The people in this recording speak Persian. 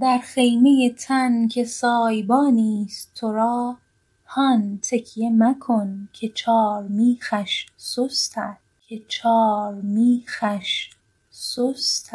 در خیمه تن که سایبانیست تو را هان تکیه مکن که چار میخش سست که چار میخش سست